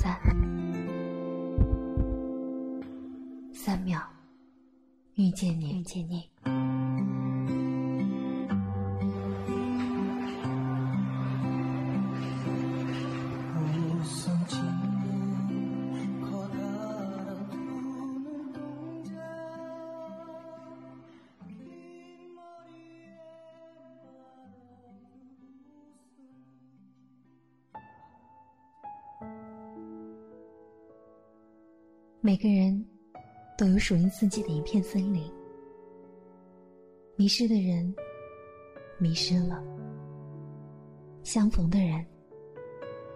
三，三秒，遇见你，遇见你。每个人都有属于自己的一片森林，迷失的人迷失了，相逢的人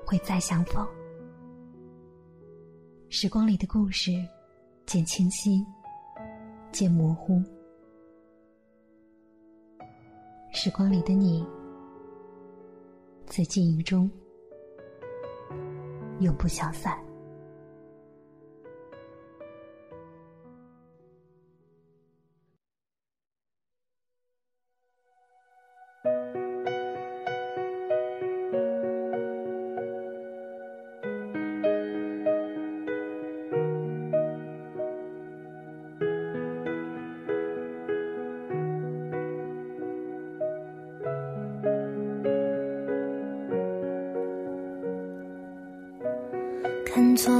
会再相逢。时光里的故事渐清晰，渐模糊，时光里的你，在记忆中永不消散。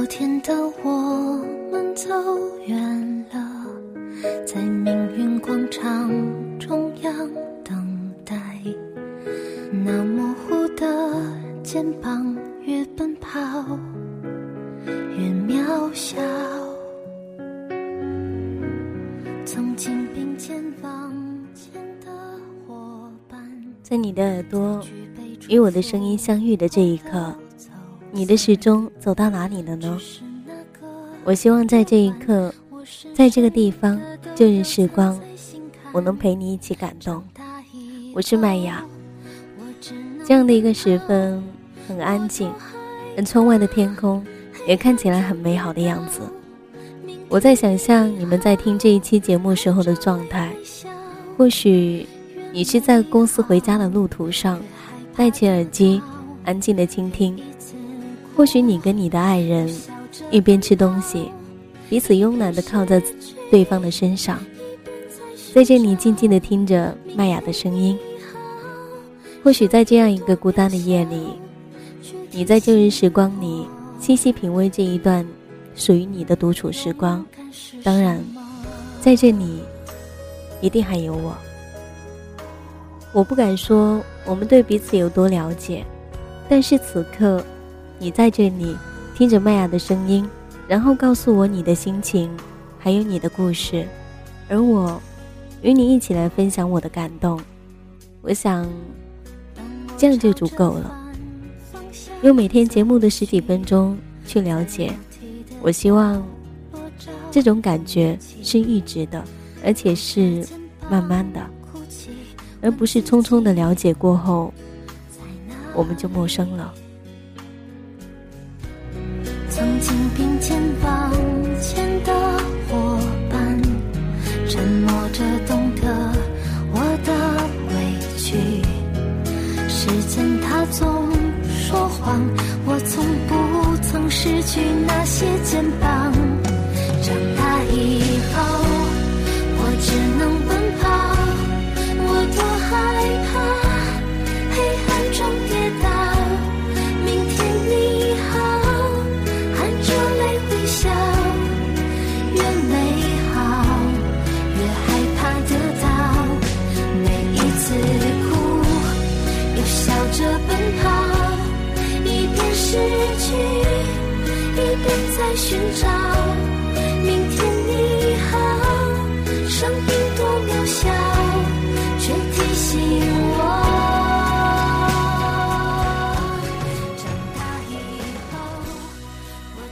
昨天的我们走远了，在命运广场中央等待。那模糊的肩膀，越奔跑越渺小。曾经并肩往前的伙伴，在你的耳朵与我的声音相遇的这一刻。你的时钟走到哪里了呢？我希望在这一刻，在这个地方，旧日时光，我能陪你一起感动。我是麦雅。这样的一个时分，很安静，而窗外的天空也看起来很美好的样子。我在想象你们在听这一期节目时候的状态，或许你是在公司回家的路途上，戴起耳机，安静的倾听。或许你跟你的爱人一边吃东西，彼此慵懒的靠在对方的身上，在这里静静的听着麦雅的声音。或许在这样一个孤单的夜里，你在旧日时光里细细品味这一段属于你的独处时光。当然，在这里一定还有我。我不敢说我们对彼此有多了解，但是此刻。你在这里听着麦雅的声音，然后告诉我你的心情，还有你的故事，而我与你一起来分享我的感动。我想这样就足够了。用每天节目的十几分钟去了解，我希望这种感觉是一直的，而且是慢慢的，而不是匆匆的了解过后我们就陌生了。我从不曾失去那些肩膀。长大以后，我只能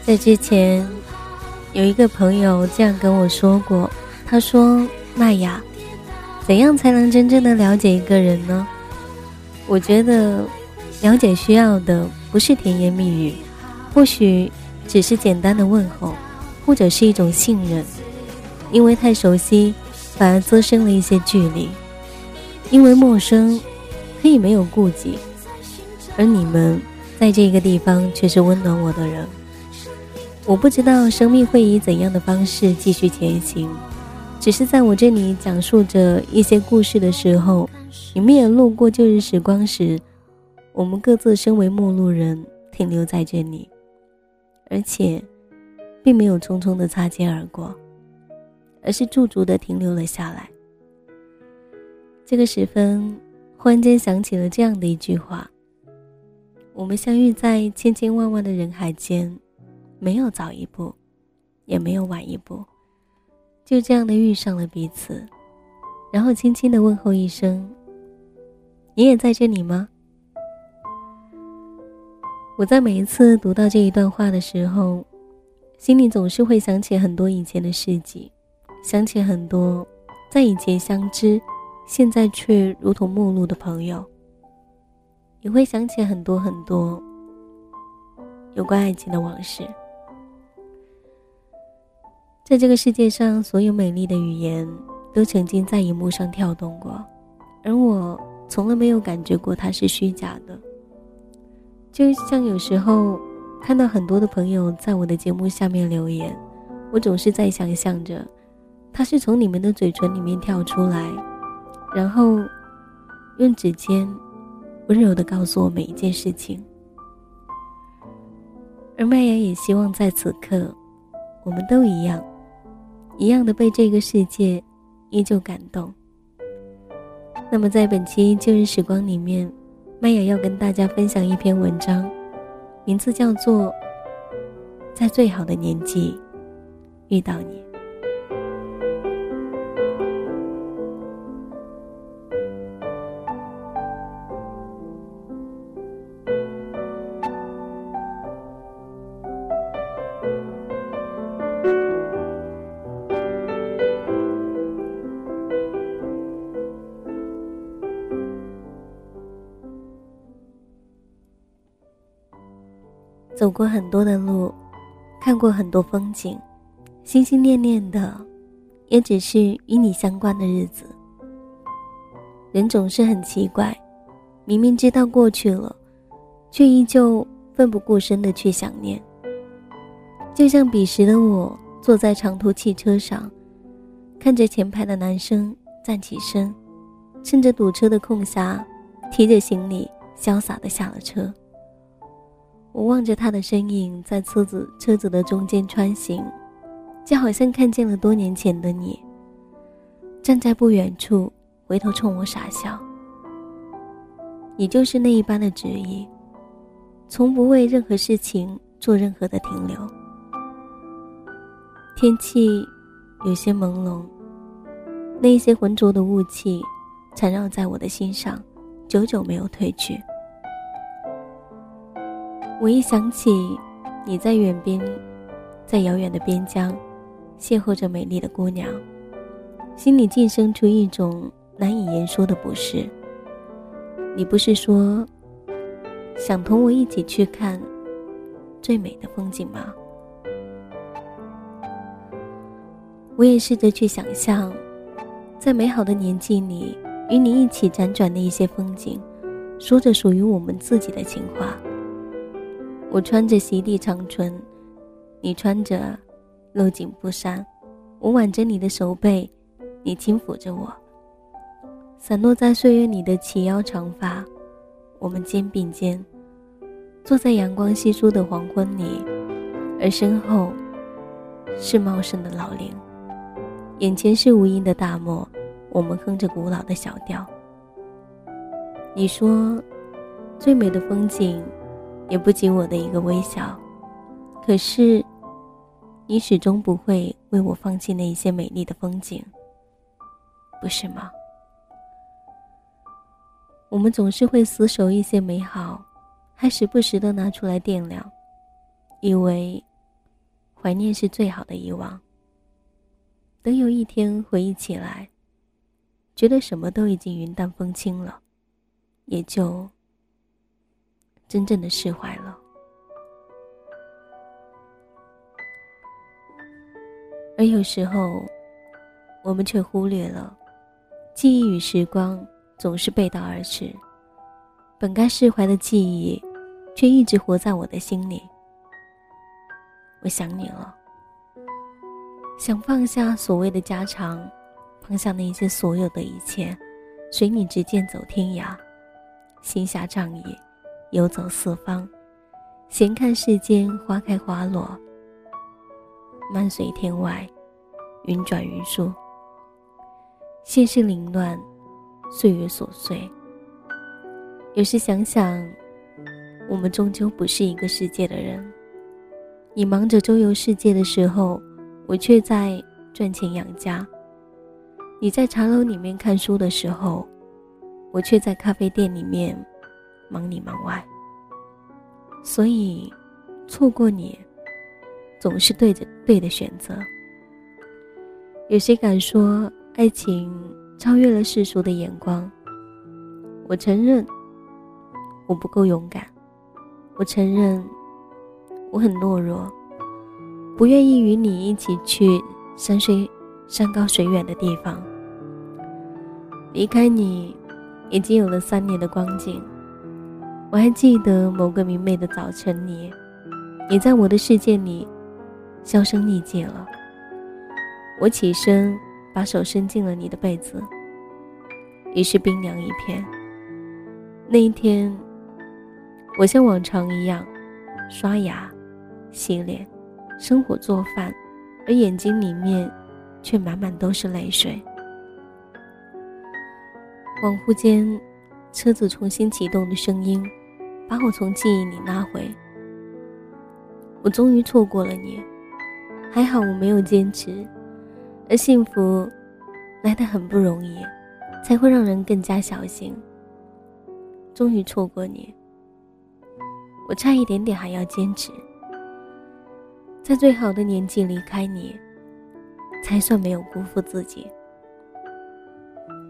在之前，有一个朋友这样跟我说过，他说：“麦雅，怎样才能真正的了解一个人呢？”我觉得，了解需要的不是甜言蜜语，或许。只是简单的问候，或者是一种信任，因为太熟悉，反而滋生了一些距离；因为陌生，可以没有顾忌，而你们在这个地方却是温暖我的人。我不知道生命会以怎样的方式继续前行，只是在我这里讲述着一些故事的时候，你们也路过旧日时光时，我们各自身为陌路人停留在这里，而且，并没有匆匆的擦肩而过，而是驻足的停留了下来。这个时分，忽然间想起了这样的一句话：我们相遇在千千万万的人海间。没有早一步，也没有晚一步，就这样的遇上了彼此，然后轻轻的问候一声：“你也在这里吗？”我在每一次读到这一段话的时候，心里总是会想起很多以前的事迹，想起很多在以前相知，现在却如同陌路的朋友，也会想起很多很多有关爱情的往事。在这个世界上，所有美丽的语言都曾经在荧幕上跳动过，而我从来没有感觉过它是虚假的。就像有时候看到很多的朋友在我的节目下面留言，我总是在想象着，他是从你们的嘴唇里面跳出来，然后用指尖温柔的告诉我每一件事情。而麦芽也希望在此刻，我们都一样。一样的被这个世界依旧感动。那么，在本期旧日时光里面，麦雅要跟大家分享一篇文章，名字叫做《在最好的年纪遇到你》。过很多的路，看过很多风景，心心念念的，也只是与你相关的日子。人总是很奇怪，明明知道过去了，却依旧奋不顾身的去想念。就像彼时的我，坐在长途汽车上，看着前排的男生站起身，趁着堵车的空暇，提着行李潇洒的下了车。我望着他的身影在车子车子的中间穿行，就好像看见了多年前的你。站在不远处，回头冲我傻笑。你就是那一般的执意，从不为任何事情做任何的停留。天气有些朦胧，那些浑浊的雾气缠绕在我的心上，久久没有褪去。我一想起你在远边，在遥远的边疆，邂逅着美丽的姑娘，心里竟生出一种难以言说的不适。你不是说想同我一起去看最美的风景吗？我也试着去想象，在美好的年纪里，与你一起辗转的一些风景，说着属于我们自己的情话。我穿着席地长裙，你穿着露颈布衫，我挽着你的手背，你轻抚着我。散落在岁月里的齐腰长发，我们肩并肩，坐在阳光稀疏的黄昏里，而身后是茂盛的老林，眼前是无垠的大漠，我们哼着古老的小调。你说，最美的风景。也不及我的一个微笑，可是，你始终不会为我放弃那一些美丽的风景，不是吗？我们总是会死守一些美好，还时不时的拿出来掂量，以为怀念是最好的遗忘。等有一天回忆起来，觉得什么都已经云淡风轻了，也就。真正的释怀了，而有时候，我们却忽略了，记忆与时光总是背道而驰。本该释怀的记忆，却一直活在我的心里。我想你了，想放下所谓的家常，放下那些所有的一切，随你执剑走天涯，行侠仗义，游走四方，闲看世间花开花落，漫随天外，云转云舒。现世凌乱，岁月琐碎。有时想想，我们终究不是一个世界的人。你忙着周游世界的时候，我却在赚钱养家；你在茶楼里面看书的时候，我却在咖啡店里面忙里忙外。所以，错过你，总是对着对的选择。有谁敢说？爱情超越了世俗的眼光。我承认，我不够勇敢。我承认，我很懦弱，不愿意与你一起去山水山高水远的地方。离开你，已经有了三年的光景。我还记得某个明媚的早晨，你，你在我的世界里销声匿迹了。我起身。把手伸进了你的被子，已是冰凉一片。那一天，我像往常一样刷牙、洗脸、生火做饭，而眼睛里面却满满都是泪水。恍惚间，车子重新启动的声音把我从记忆里拉回。我终于错过了你，还好我没有坚持。而幸福来得很不容易，才会让人更加小心。终于错过你，我差一点点还要坚持，在最好的年纪离开你，才算没有辜负自己。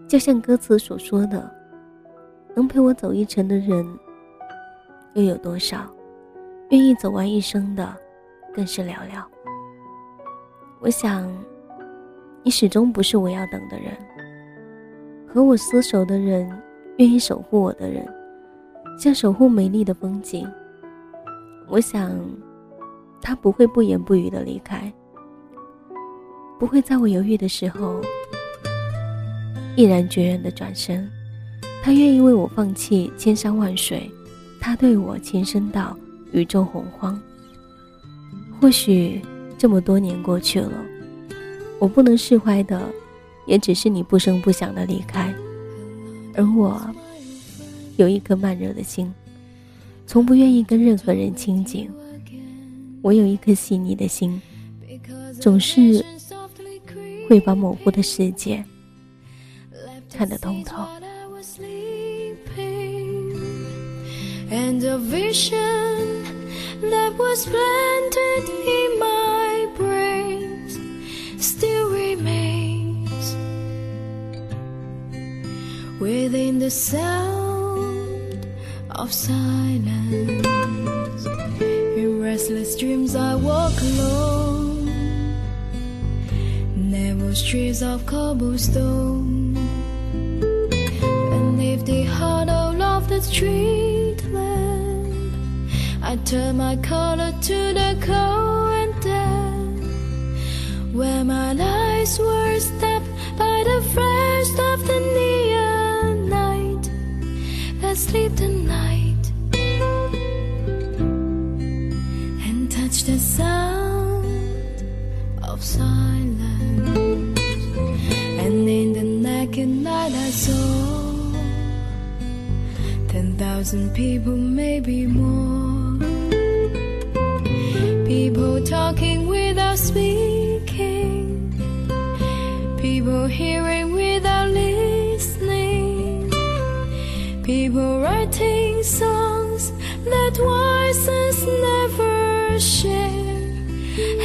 就像歌词所说的，能陪我走一程的人又有多少？愿意走完一生的，更是寥寥。我想。你始终不是我要等的人，和我厮守的人，愿意守护我的人，像守护美丽的风景。我想，他不会不言不语的离开，不会在我犹豫的时候，毅然决然的转身。他愿意为我放弃千山万水，他对我情深到宇宙洪荒。或许这么多年过去了。我不能释怀的，也只是你不声不响的离开，而我有一颗慢热的心，从不愿意跟任何人亲近。我有一颗细腻的心，总是会把模糊的世界看得通透。and a vision that was planted in my brain still remains within the sound of silence. In restless dreams, I walk alone, narrow streets of cobblestone, and leave the heart of of the street. I turn my collar to the cold and damp, where my eyes were stabbed by the first of the neon night that sleep night and touch the sound of silence. And in the naked night, I saw ten thousand people, maybe more. People talking without speaking, people hearing without listening People writing songs that voices never share,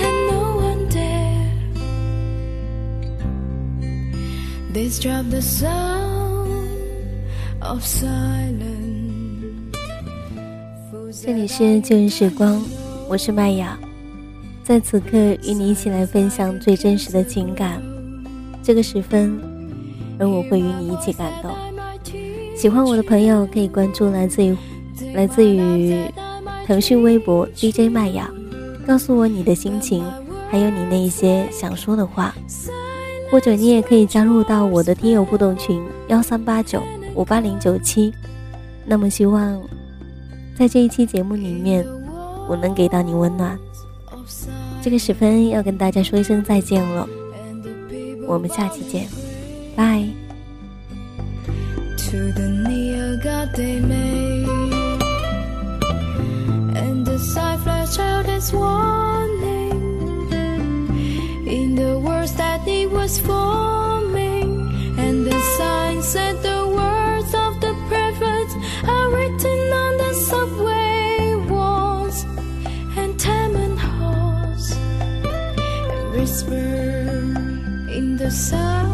and no one dare disrupt the sound of silence. 这里是旧日时光，我是麦雅， 在此刻与你一起来分享最真实的情感。这个时分，而我会与你一起感动。喜欢我的朋友可以关注来自于来自于腾讯微博 DJ 麦雅，告诉我你的心情，还有你那些想说的话。或者你也可以加入到我的听友互动群幺三八九五八零九七。那么希望在这一期节目里面，我能给到你温暖。这个时分要跟大家说一声再见了，我们下期见，拜。was forming, and the sign said the So.